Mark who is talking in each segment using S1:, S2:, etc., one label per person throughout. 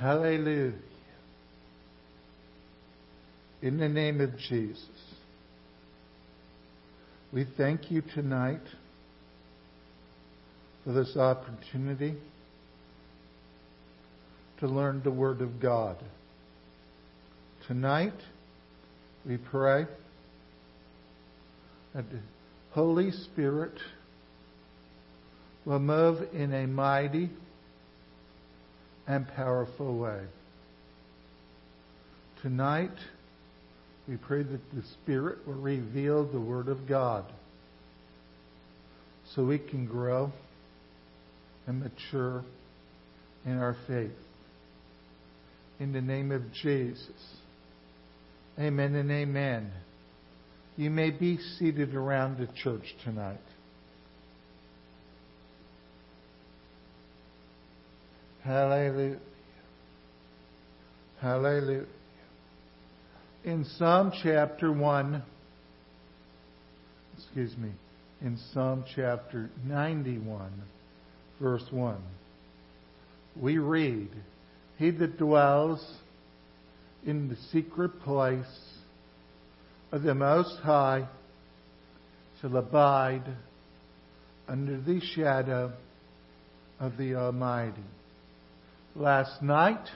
S1: Hallelujah. In the name of Jesus, we thank you tonight for this opportunity to learn the Word of God. Tonight, we pray that the Holy Spirit will move in a mighty and powerful way. Tonight, we pray that the Spirit will reveal the Word of God so we can grow and mature in our faith. In the name of Jesus. Amen and amen. You may be seated around the church tonight. Hallelujah. Hallelujah. In Psalm chapter 1, excuse me, in Psalm chapter 91, verse 1, we read, He that dwells in the secret place of the Most High shall abide under the shadow of the Almighty. Last night,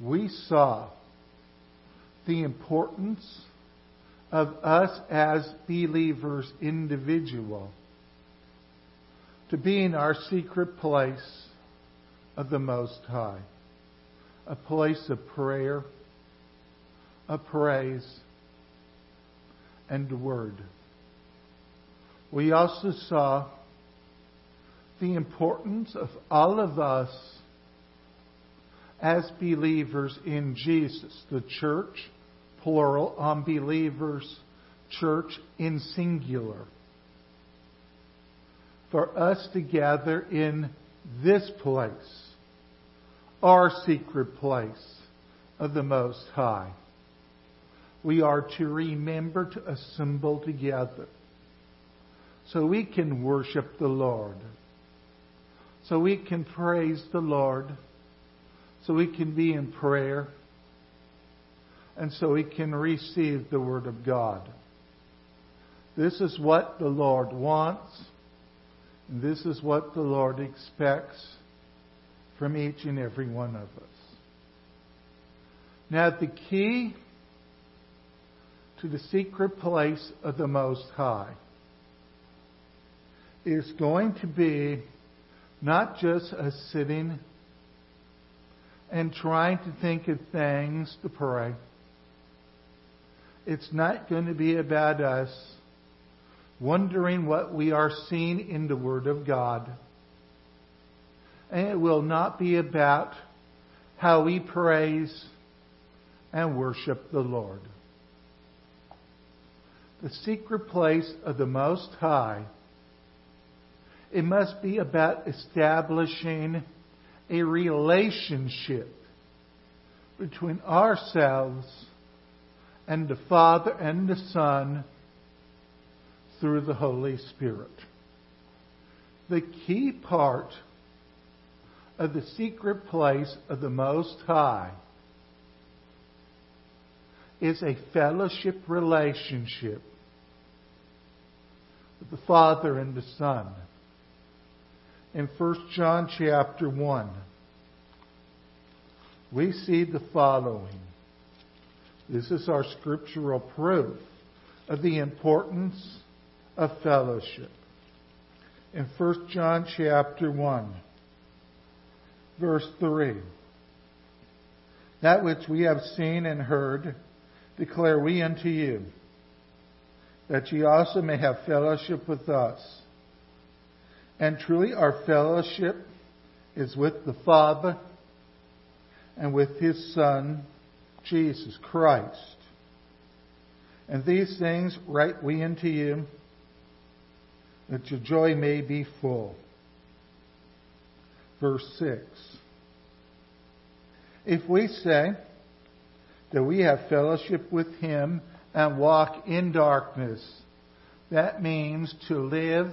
S1: we saw the importance of us as believers individual to be in our secret place of the Most High, a place of prayer, of praise, and word. We also saw the importance of all of us as believers in Jesus, the church, plural, um, unbelievers, church in singular. For us to gather in this place, our secret place of the Most High. We are to remember to assemble together so we can worship the Lord, so we can praise the Lord so we can be in prayer, and so we can receive the Word of God. This is what the Lord wants, and this is what the Lord expects from each and every one of us. Now, the key to the secret place of the Most High is going to be not just a sitting and trying to think of things to pray. It's not going to be about us wondering what we are seeing in the Word of God. And it will not be about how we praise and worship the Lord. The secret place of the Most High, it must be about establishing a relationship between ourselves and the Father and the Son through the Holy Spirit. The key part of the secret place of the Most High is a fellowship relationship with the Father and the Son in 1 John chapter 1, we see the following. This is our scriptural proof of the importance of fellowship. In 1 John chapter 1, verse 3, that which we have seen and heard declare we unto you, that ye also may have fellowship with us. And truly, our fellowship is with the Father and with His Son, Jesus Christ. And these things write we unto you, that your joy may be full. Verse 6. If we say that we have fellowship with Him and walk in darkness, that means to live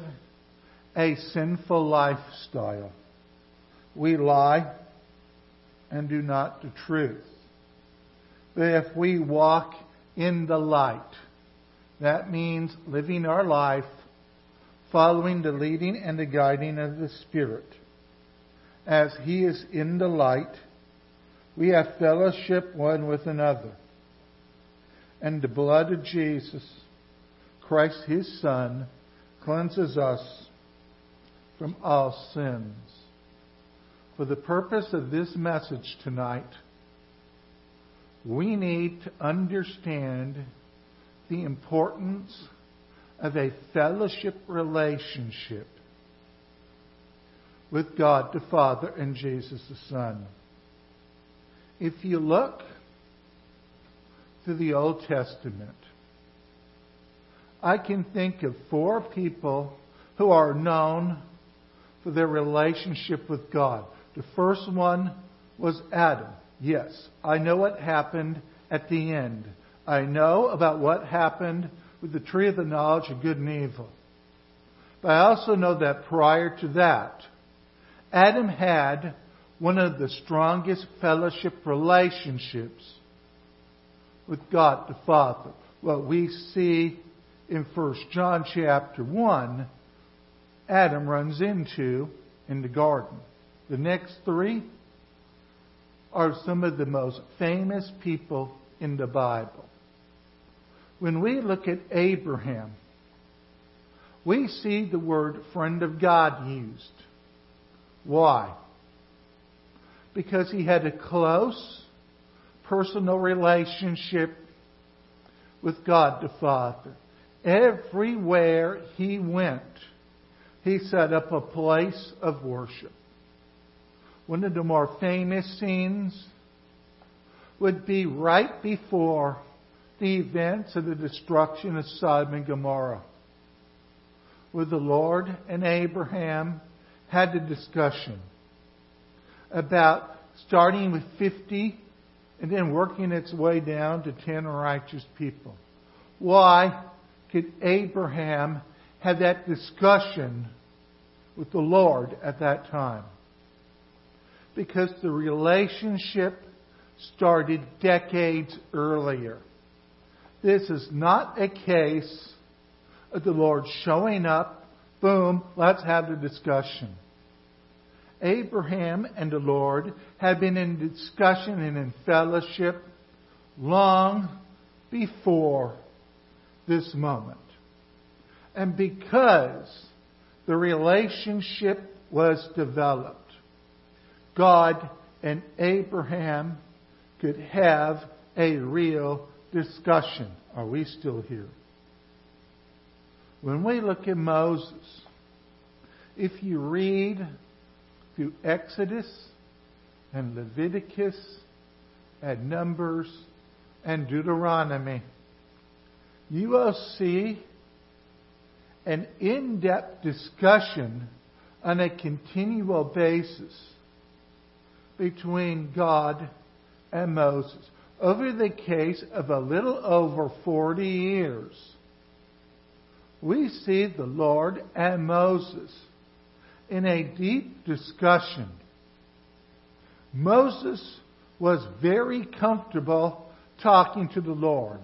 S1: a sinful lifestyle. We lie, and do not the truth. But if we walk in the light, that means living our life following the leading and the guiding of the Spirit. As He is in the light, we have fellowship one with another. And the blood of Jesus, Christ His Son, cleanses us from all sins. For the purpose of this message tonight, we need to understand the importance of a fellowship relationship with God the Father and Jesus the Son. If you look to the Old Testament, I can think of four people who are known for their relationship with God. The first one was Adam. Yes, I know what happened at the end. I know about what happened with the tree of the knowledge of good and evil. But I also know that prior to that, Adam had one of the strongest fellowship relationships with God the Father. What we see in 1 John chapter 1, Adam runs into in the garden. The next three are some of the most famous people in the Bible. When we look at Abraham, we see the word friend of God used. Why? Because he had a close personal relationship with God the Father. Everywhere he went, he set up a place of worship. One of the more famous scenes would be right before the events of the destruction of Sodom and Gomorrah, where the Lord and Abraham had a discussion about starting with 50 and then working its way down to 10 righteous people. Why could Abraham have that discussion with the Lord at that time? Because the relationship started decades earlier. This is not a case of the Lord showing up, boom, let's have the discussion. Abraham and the Lord had been in discussion and in fellowship long before this moment. And because the relationship was developed, God and Abraham could have a real discussion. Are we still here? When we look at Moses, if you read through Exodus and Leviticus and Numbers and Deuteronomy, you will see an in depth discussion on a continual basis between God and Moses over the case of a little over 40 years, we see the Lord and Moses in a deep discussion. Moses was very comfortable talking to the Lord.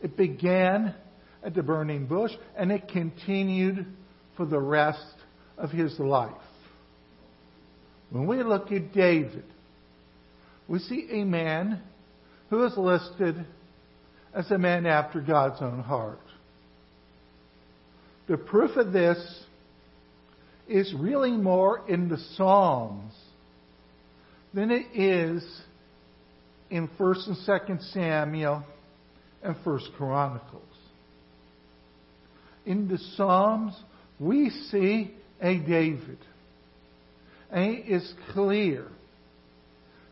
S1: It began at the burning bush and it continued for the rest of his life. When we look at David, we see a man who is listed as a man after God's own heart. The proof of this is really more in the Psalms than it is in 1st and 2nd Samuel and 1st Chronicles. In the Psalms, we see a David. And it is clear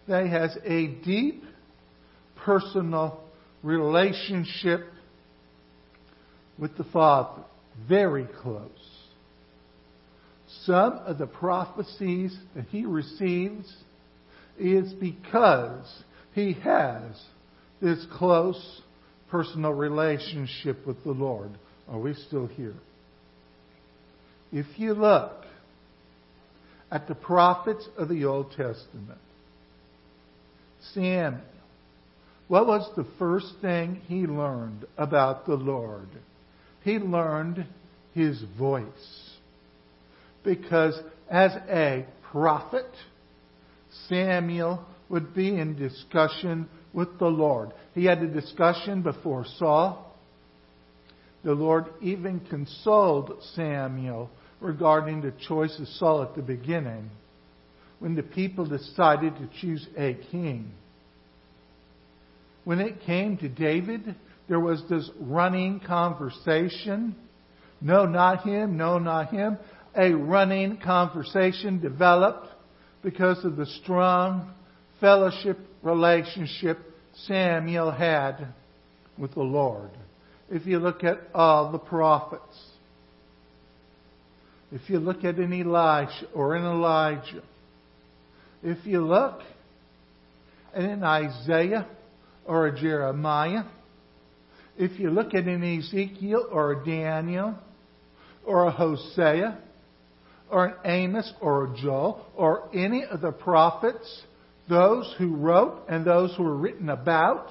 S1: that he has a deep personal relationship with the Father. Very close. Some of the prophecies that he receives is because he has this close personal relationship with the Lord. Are we still here? If you look at the prophets of the Old Testament, Samuel, what was the first thing he learned about the Lord? He learned his voice. Because as a prophet, Samuel would be in discussion with the Lord. He had a discussion before Saul. The Lord even consoled Samuel regarding the choice of Saul at the beginning when the people decided to choose a king. When it came to David, there was this running conversation. No, not him. No, not him. A running conversation developed because of the strong fellowship relationship Samuel had with the Lord. If you look at all the prophets, if you look at an Elisha or an Elijah, if you look at an Isaiah or a Jeremiah, if you look at an Ezekiel or a Daniel or a Hosea or an Amos or a Joel or any of the prophets, those who wrote and those who were written about,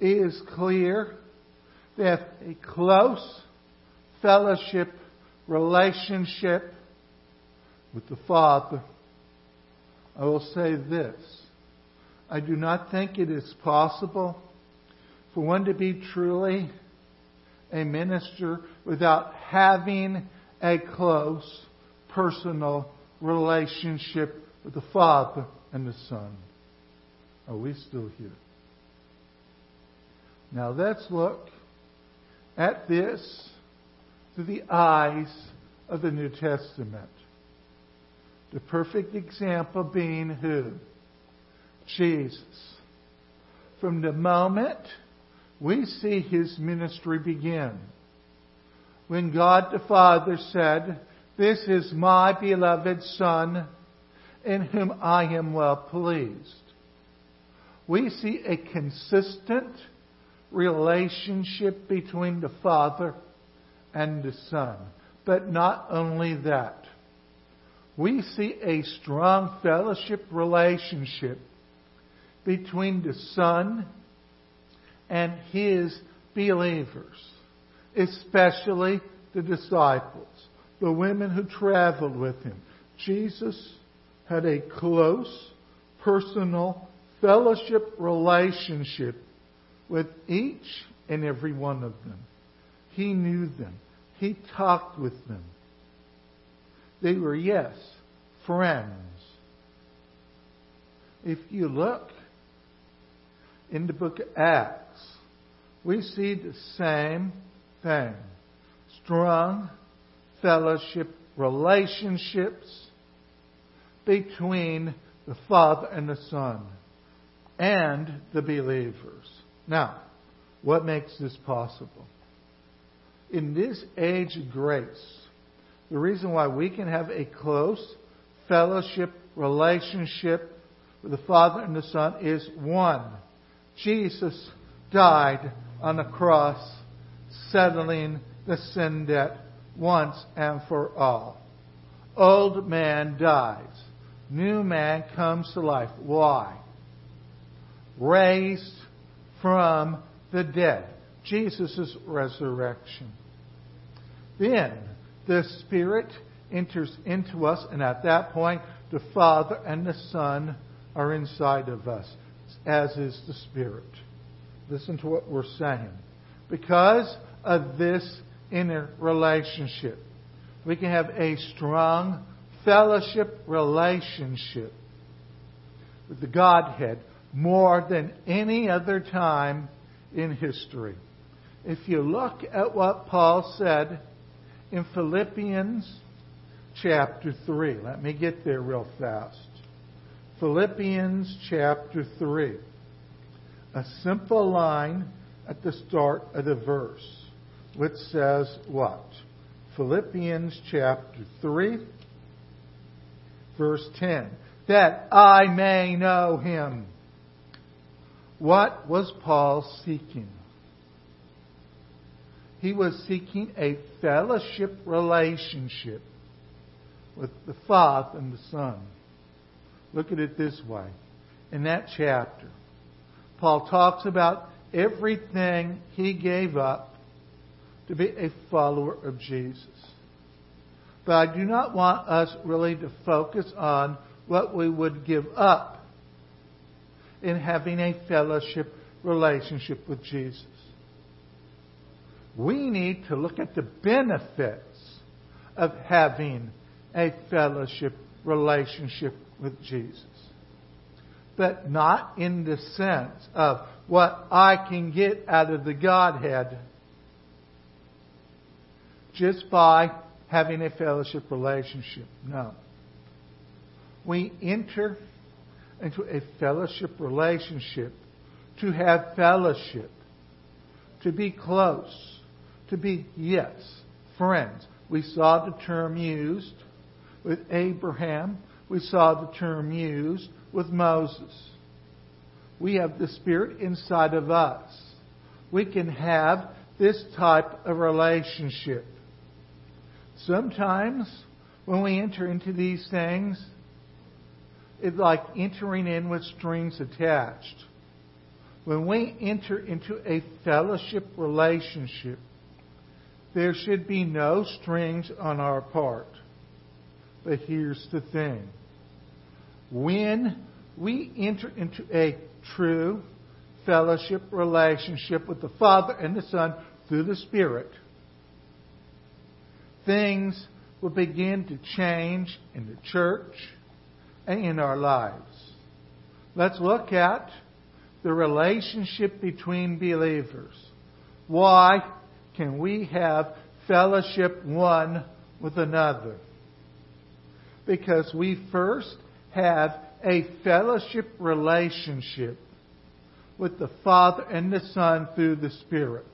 S1: it is clear that a close fellowship relationship with the Father. I will say this. I do not think it is possible for one to be truly a minister without having a close personal relationship with the Father and the Son. Are we still here? Now let's look at this through the eyes of the New Testament. The perfect example being who? Jesus. From the moment we see his ministry begin, when God the Father said, This is my beloved Son, in whom I am well pleased. We see a consistent relationship between the Father and the Son. But not only that, we see a strong fellowship relationship between the Son and His believers, especially the disciples, the women who traveled with Him. Jesus had a close, personal, fellowship relationship with each and every one of them. He knew them. He talked with them. They were, yes, friends. If you look in the book of Acts, we see the same thing. Strong fellowship relationships between the Father and the Son and the believers. Now, what makes this possible? In this age of grace, the reason why we can have a close fellowship relationship with the Father and the Son is one, Jesus died on the cross, settling the sin debt once and for all. Old man dies. New man comes to life. Why? Raised from the dead. Jesus' resurrection. Then the Spirit enters into us, and at that point, the Father and the Son are inside of us, as is the Spirit. Listen to what we're saying. Because of this inner relationship, we can have a strong fellowship relationship with the Godhead more than any other time in history. If you look at what Paul said in Philippians chapter 3, let me get there real fast. Philippians chapter 3. A simple line at the start of the verse, which says what? Philippians chapter 3, verse 10. That I may know him. What was Paul seeking? He was seeking a fellowship relationship with the Father and the Son. Look at it this way. in that chapter, Paul talks about everything he gave up to be a follower of Jesus. But I do not want us really to focus on what we would give up in having a fellowship relationship with Jesus. We need to look at the benefits of having a fellowship relationship with Jesus. But not in the sense of what I can get out of the Godhead just by having a fellowship relationship. No. We enter into a fellowship relationship to have fellowship, to be close, to be, yes, friends. We saw the term used with Abraham. We saw the term used with Moses. We have the Spirit inside of us. We can have this type of relationship. Sometimes when we enter into these things, it's like entering in with strings attached. When we enter into a fellowship relationship, there should be no strings on our part. But here's the thing. When we enter into a true fellowship relationship with the Father and the Son through the Spirit, things will begin to change in the church in our lives. Let's look at the relationship between believers. Why can we have fellowship one with another? Because we first have a fellowship relationship with the Father and the Son through the Spirit.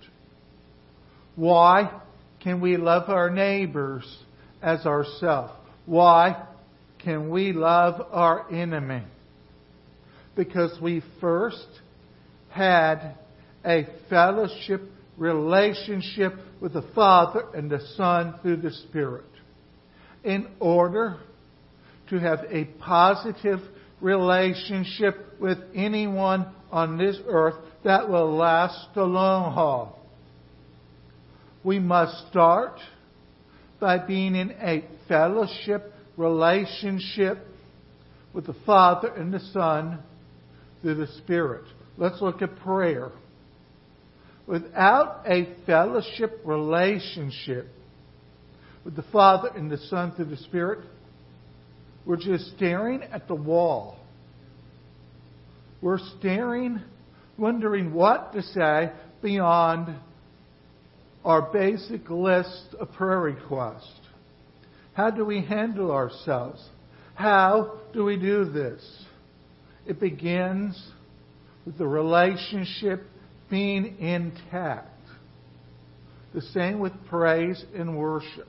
S1: Why can we love our neighbors as ourselves? Why can we love our enemy? Because we first had a fellowship relationship with the Father and the Son through the Spirit. In order to have a positive relationship with anyone on this earth that will last the long haul, we must start by being in a fellowship relationship with the Father and the Son through the Spirit. Let's look at prayer. Without a fellowship relationship with the Father and the Son through the Spirit, we're just staring at the wall. We're staring, wondering what to say beyond our basic list of prayer requests. How do we handle ourselves? How do we do this? It begins with the relationship being intact. The same with praise and worship.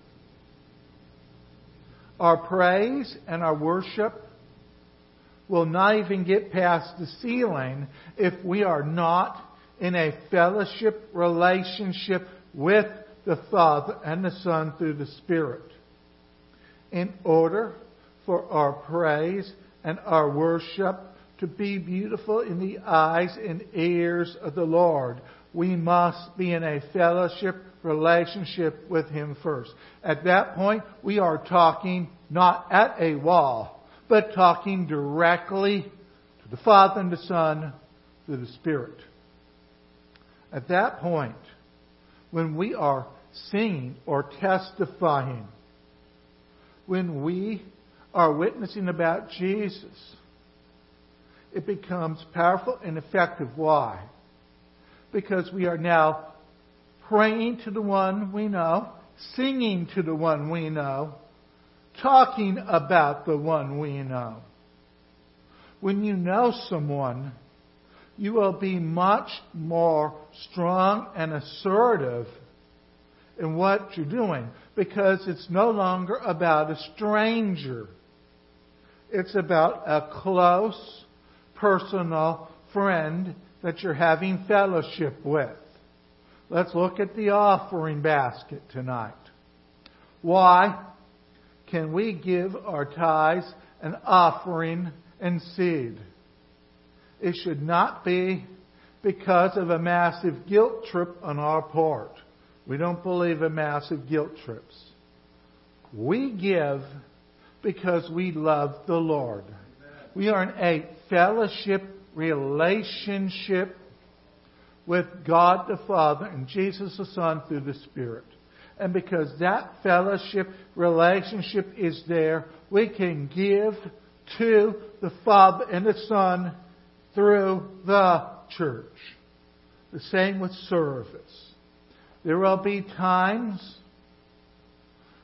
S1: Our praise and our worship will not even get past the ceiling if we are not in a fellowship relationship with the Father and the Son through the Spirit. In order for our praise and our worship to be beautiful in the eyes and ears of the Lord, we must be in a fellowship relationship with Him first. At that point, we are talking not at a wall, but talking directly to the Father and the Son through the Spirit. At that point, when we are singing or testifying, when we are witnessing about Jesus, it becomes powerful and effective. Why? Because we are now praying to the one we know, singing to the one we know, talking about the one we know. When you know someone, you will be much more strong and assertive in what you're doing because it's no longer about a stranger. It's about a close, personal friend that you're having fellowship with. Let's look at the offering basket tonight. Why can we give our tithes and offering and seed? it should not be because of a massive guilt trip on our part. We don't believe in massive guilt trips. We give because we love the Lord. We are in a fellowship relationship with God the Father and Jesus the Son through the Spirit. And because that fellowship relationship is there, we can give to the Father and the Son through the church. The same with service. There will be times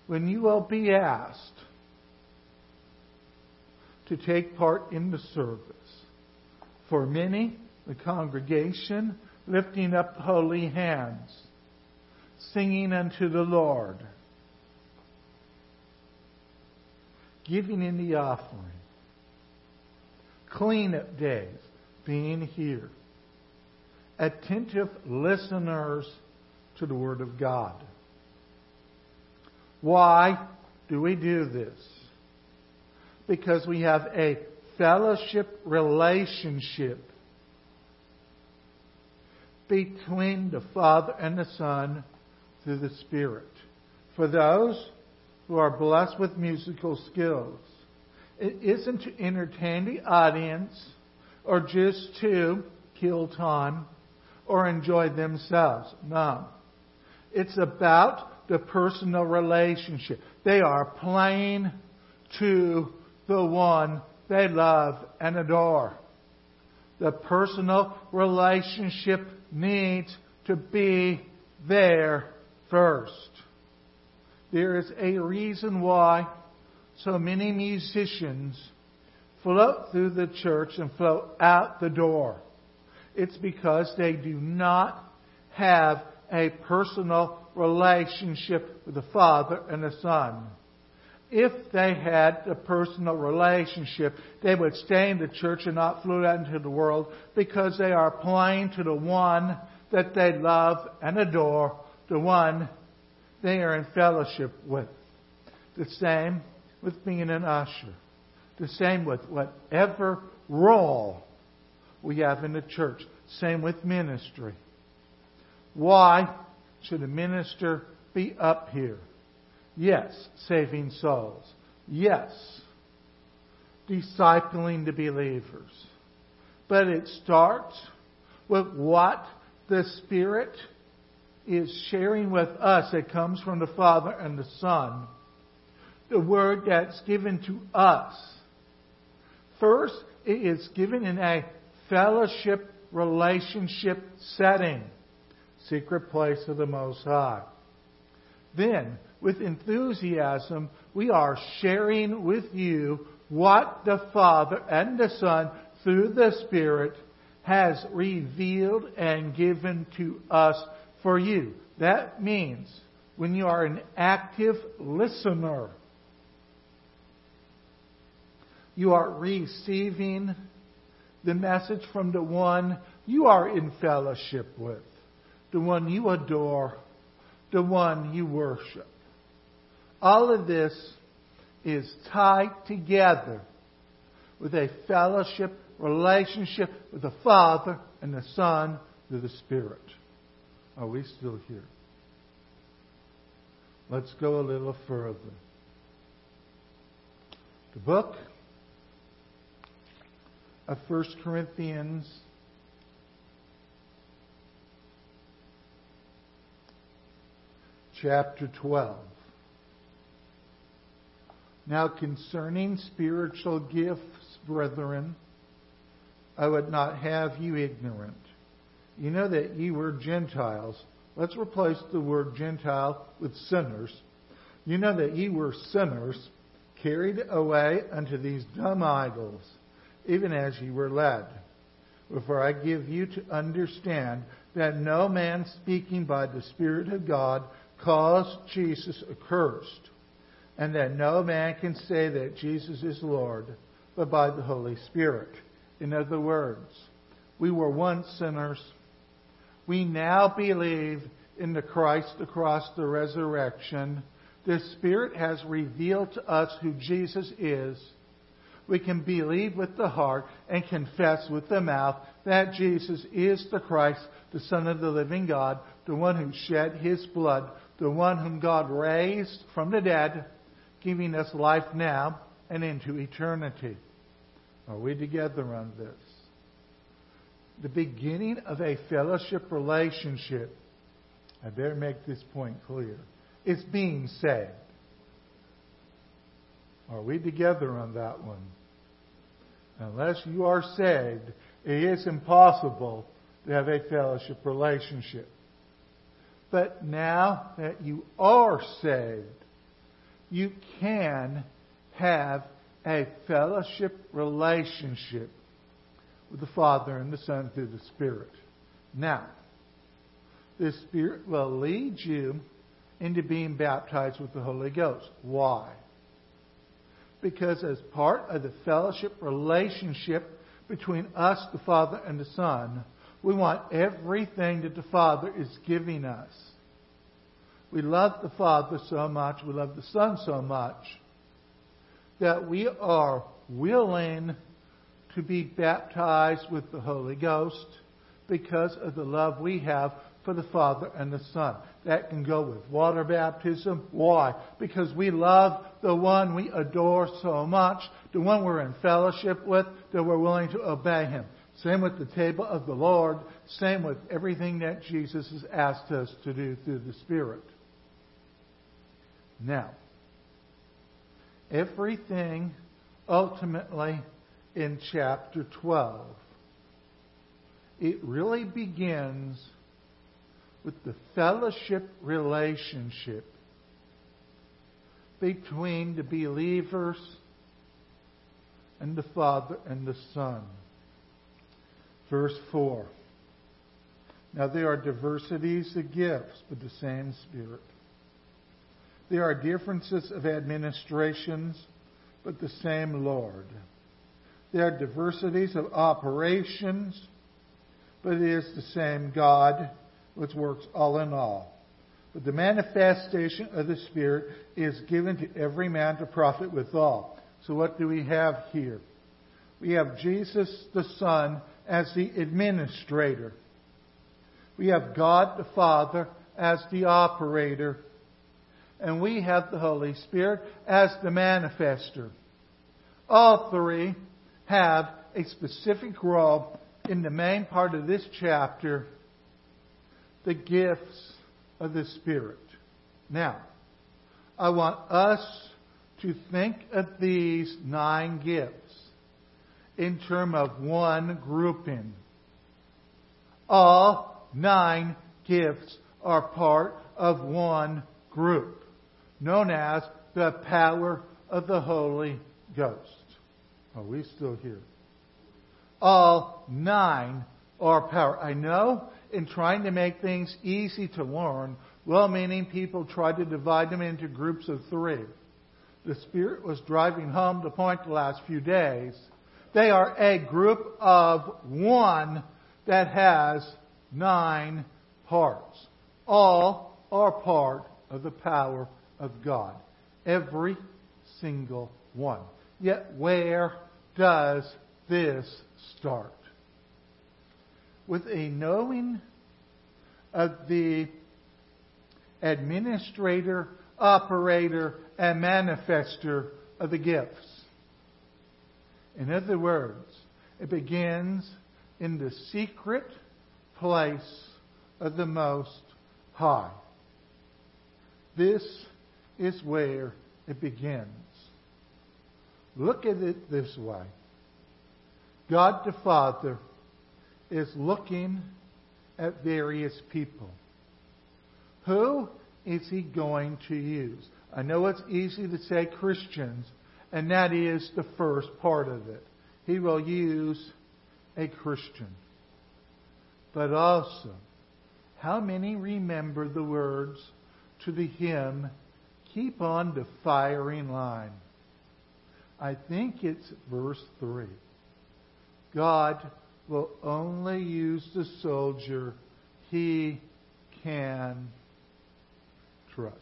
S1: when you will be asked to take part in the service. For many, the congregation lifting up holy hands, singing unto the Lord, giving in the offering, clean-up days, being here, attentive listeners to the Word of God. Why do we do this? Because we have a fellowship relationship between the Father and the Son through the Spirit. For those who are blessed with musical skills, it isn't to entertain the audience or just to kill time or enjoy themselves. No. It's about the personal relationship. They are playing to the one they love and adore. The personal relationship needs to be there first. There is a reason why so many musicians float through the church and float out the door. It's because they do not have a personal relationship with the Father and the Son. If they had a personal relationship, they would stay in the church and not float out into the world because they are playing to the one that they love and adore, the one they are in fellowship with. The same with being an usher. The same with whatever role we have in the church. Same with ministry. Why should a minister be up here? Yes, saving souls. Yes, discipling the believers. But it starts with what the Spirit is sharing with us that comes from the Father and the Son. The word that's given to us. First, it is given in a fellowship relationship setting, secret place of the Most High. Then, with enthusiasm, we are sharing with you what the Father and the Son, through the Spirit, has revealed and given to us for you. That means when you are an active listener, you are receiving the message from the one you are in fellowship with, the one you adore, the one you worship. All of this is tied together with a fellowship relationship with the Father and the Son through the Spirit. Are we still here? Let's go a little further. The book of 1 Corinthians chapter 12. Now, concerning spiritual gifts, brethren, I would not have you ignorant. You know that ye were Gentiles. Let's replace the word Gentile with sinners. You know that ye were sinners, carried away unto these dumb idols, even as ye were led. Before I give you to understand that no man speaking by the Spirit of God calls Jesus accursed and that no man can say that Jesus is Lord but by the Holy Spirit. In other words, we were once sinners. We now believe in the Christ across the resurrection. The Spirit has revealed to us who Jesus is. we can believe with the heart and confess with the mouth that Jesus is the Christ, the Son of the living God, the one who shed his blood, the one whom God raised from the dead, giving us life now and into eternity. Are we together on this? The beginning of a fellowship relationship, I better make this point clear, is being saved. Are we together on that one? Unless you are saved, it is impossible to have a fellowship relationship. But now that you are saved, you can have a fellowship relationship with the Father and the Son through the Spirit. Now, the Spirit will lead you into being baptized with the Holy Ghost. Why? Because as part of the fellowship relationship between us, the Father, and the Son, we want everything that the Father is giving us. We love the Father so much, we love the Son so much, that we are willing to be baptized with the Holy Ghost because of the love we have for the Father and the Son. That can go with water baptism. Why? Because we love the one we adore so much, the one we're in fellowship with, that we're willing to obey him. Same with the table of the Lord. Same with everything that Jesus has asked us to do through the Spirit. Now, everything ultimately in chapter 12, it really begins with the fellowship relationship between the believers and the Father and the Son. Verse 4. Now there are diversities of gifts, but the same Spirit. There are differences of administrations, but the same Lord. There are diversities of operations, but it is the same God which works all in all. But the manifestation of the Spirit is given to every man to profit withal. So what do we have here? We have Jesus the Son as the administrator. We have God the Father as the operator. And we have the Holy Spirit as the manifester. All three have a specific role in the main part of this chapter the gifts of the Spirit. Now, I want us to think of these nine gifts in terms of one grouping. All nine gifts are part of one group, known as the power of the Holy Ghost. Are we still here? All nine are power. I know in trying to make things easy to learn, well meaning people try to divide them into groups of three. The Spirit was driving home the point the last few days. They are a group of one that has nine parts. All are part of the power of God. Every single one. Yet where does this start? with a knowing of the administrator, operator, and manifester of the gifts. In other words, it begins in the secret place of the Most High. This is where it begins. Look at it this way God the Father is looking at various people. Who is he going to use? I know it's easy to say Christians, and that is the first part of it. He will use a Christian. But also, how many remember the words to the hymn, Keep on the firing line? I think it's verse 3. God will only use the soldier he can trust.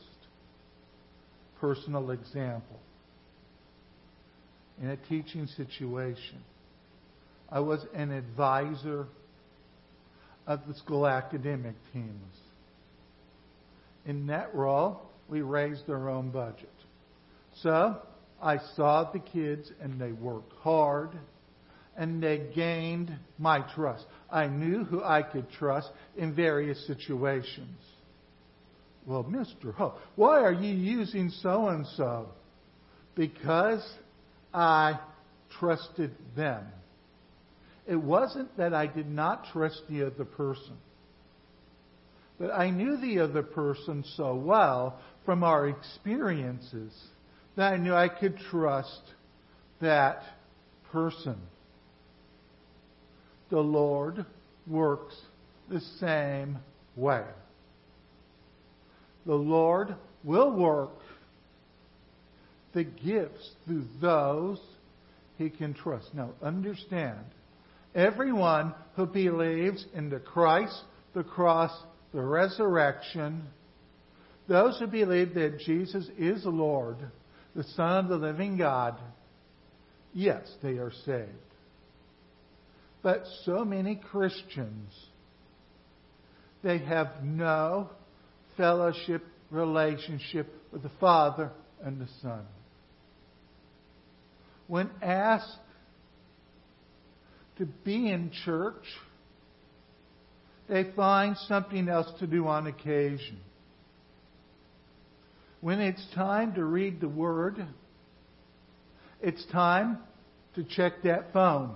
S1: Personal example. In a teaching situation. I was an advisor of the school academic teams. In that role, we raised our own budget. So I saw the kids and they worked hard and they gained my trust. I knew who I could trust in various situations. Well, Mr. Ho, why are you using so and so? Because I trusted them. It wasn't that I did not trust the other person, but I knew the other person so well from our experiences that I knew I could trust that person. The Lord works the same way. The Lord will work the gifts through those he can trust. Now, understand, everyone who believes in the Christ, the cross, the resurrection, those who believe that Jesus is Lord, the Son of the living God, yes, they are saved. But so many Christians, they have no fellowship relationship with the Father and the Son. When asked to be in church, they find something else to do on occasion. When it's time to read the Word, it's time to check that phone.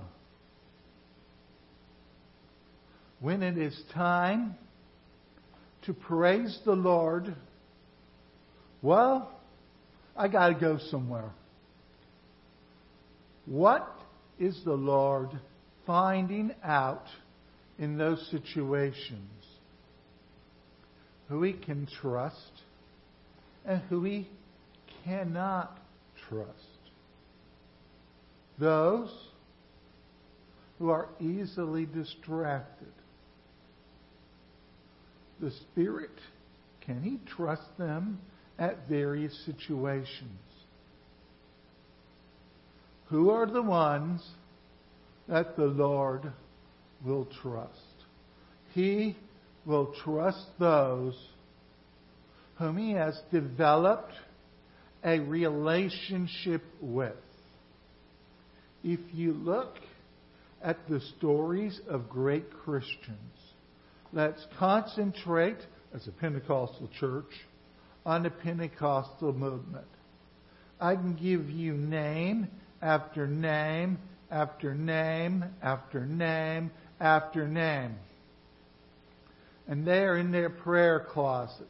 S1: When it is time to praise the Lord, well, I got to go somewhere. What is the Lord finding out in those situations? Who he can trust and who he cannot trust. Those who are easily distracted. The Spirit, can he trust them at various situations? Who are the ones that the Lord will trust? He will trust those whom he has developed a relationship with. If you look at the stories of great Christians, let's concentrate as a Pentecostal church on the Pentecostal movement. I can give you name after name after name after name after name. And they are in their prayer closets.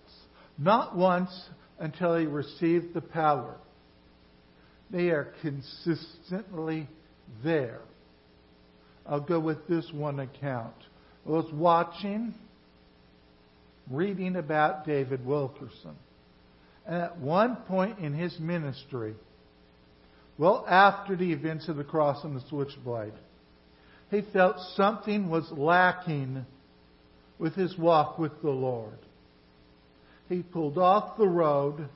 S1: Not once until he received the power. They are consistently there. I'll go with this one account. I was watching, reading about David Wilkerson. And at one point in his ministry, well, after the events of the cross and the switchblade, he felt something was lacking with his walk with the Lord he pulled off the road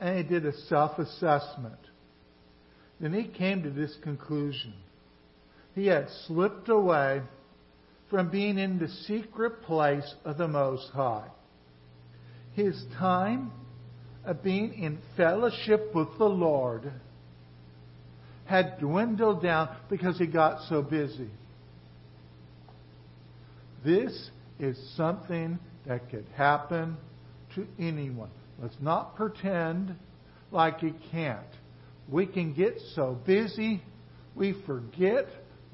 S1: and he did a self assessment. Then he came to this conclusion. He had slipped away from being in the secret place of the Most High. His time of being in fellowship with the Lord had dwindled down because he got so busy. This is something that could happen to anyone. Let's not pretend like it can't. We can get so busy, we forget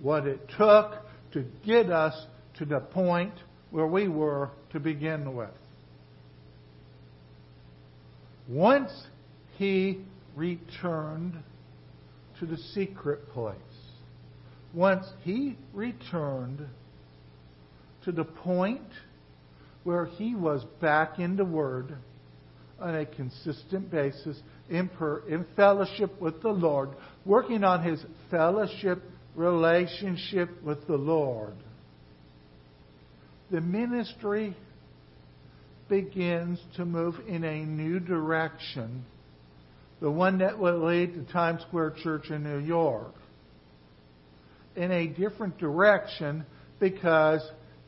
S1: what it took to get us to the point where we were to begin with. Once he returned to the secret place, once he returned to the point where he was back in the Word on a consistent basis in, per, in fellowship with the Lord, working on his fellowship relationship with the Lord. The ministry begins to move in a new direction the one that would lead to Times Square Church in New York, in a different direction because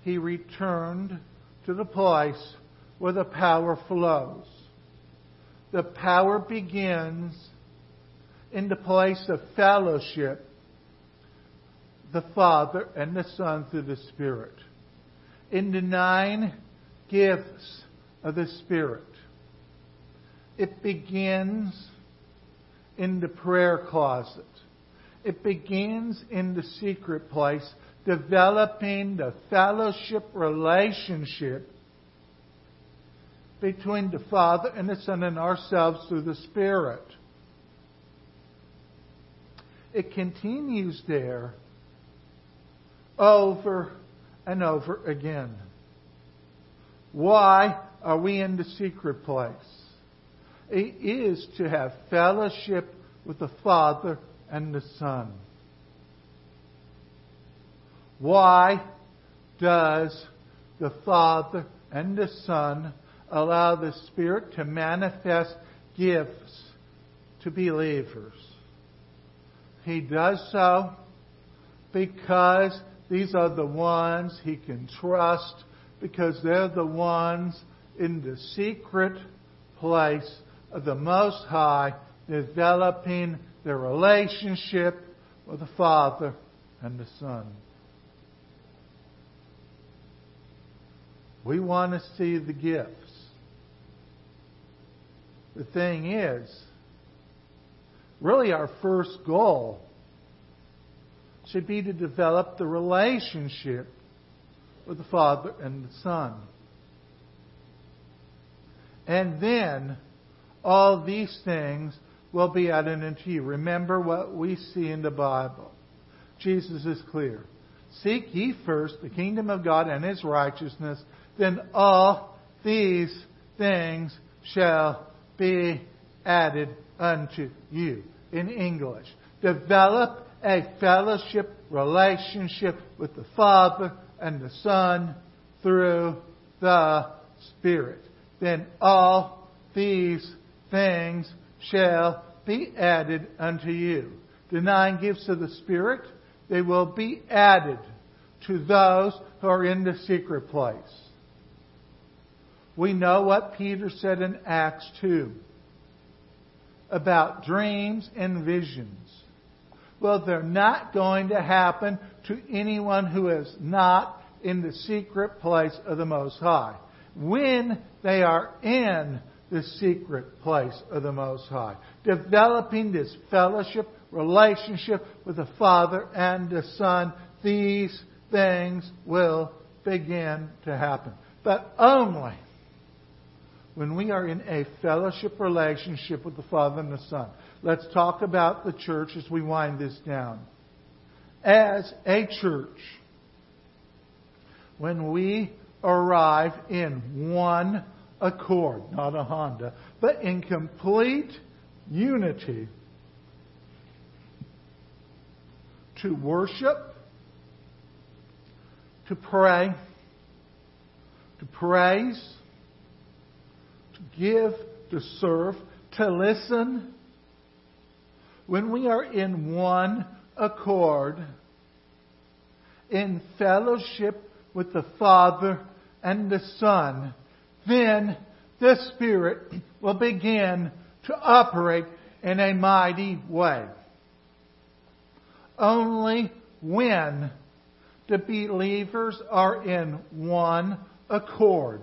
S1: he returned to the place where the power flows. The power begins in the place of fellowship, the Father and the Son through the Spirit. In the nine gifts of the Spirit, it begins in the prayer closet. It begins in the secret place, developing the fellowship relationship between the Father and the Son and ourselves through the Spirit. It continues there over and over again. Why are we in the secret place? It is to have fellowship with the Father and the Son. Why does the Father and the Son allow the Spirit to manifest gifts to believers? He does so because these are the ones he can trust, because they're the ones in the secret place of the Most High, developing their relationship with the Father and the Son. We want to see the gifts. The thing is, really our first goal should be to develop the relationship with the Father and the Son. And then all these things will be added unto you. Remember what we see in the Bible. Jesus is clear. Seek ye first the kingdom of God and his righteousness, then all these things shall be added unto you. In English, develop a fellowship relationship with the Father and the Son through the Spirit. Then all these things shall be added unto you. The nine gifts of the Spirit, they will be added to those who are in the secret place. We know what Peter said in Acts 2 about dreams and visions. Well, they're not going to happen to anyone who is not in the secret place of the Most High. When they are in the secret place of the Most High, developing this fellowship, relationship with the Father and the Son, these things will begin to happen. But only when we are in a fellowship relationship with the Father and the Son. Let's talk about the church as we wind this down. As a church, when we arrive in one accord, not a Honda, but in complete unity to worship, to pray, to praise, to give, to serve, to listen. When we are in one accord, in fellowship with the Father and the Son, then this Spirit will begin to operate in a mighty way. Only when the believers are in one accord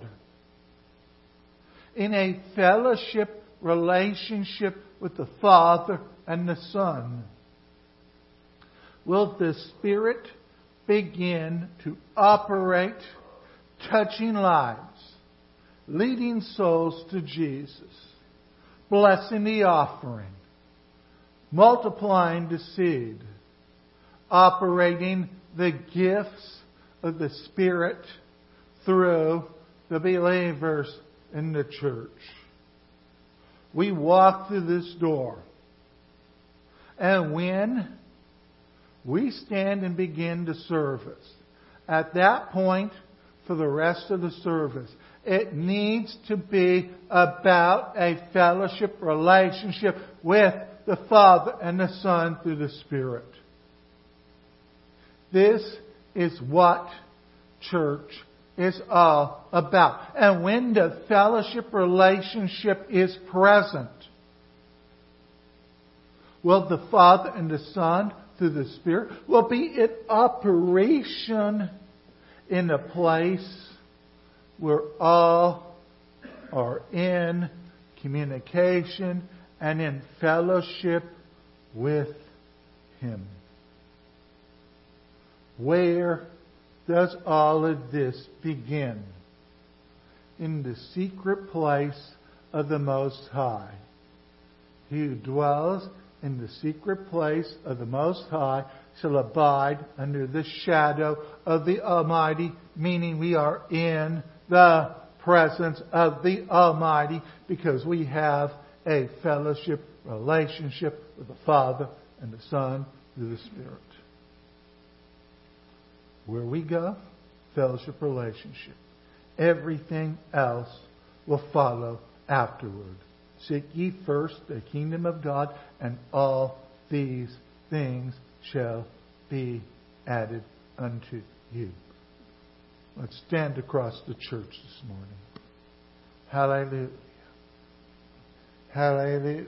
S1: in a fellowship relationship with the Father and the Son, will the Spirit begin to operate, touching lives, leading souls to Jesus, blessing the offering, multiplying the seed, operating the gifts of the Spirit through the believers in the church. We walk through this door. And when we stand and begin the service, at that point, for the rest of the service, It needs to be about a fellowship relationship with the Father and the Son through the Spirit. This is what church is all about. And when the fellowship relationship is present, will the Father and the Son through the Spirit will be in operation in a place where all are in communication and in fellowship with Him. Where does all of this begin? In the secret place of the Most High. He who dwells in the secret place of the Most High shall abide under the shadow of the Almighty, meaning we are in the presence of the Almighty because we have a fellowship relationship with the Father and the Son through the Spirit. Where we go, fellowship relationship. Everything else will follow afterward. Seek ye first the kingdom of God, and all these things shall be added unto you. Let's stand across the church this morning. Hallelujah. Hallelujah.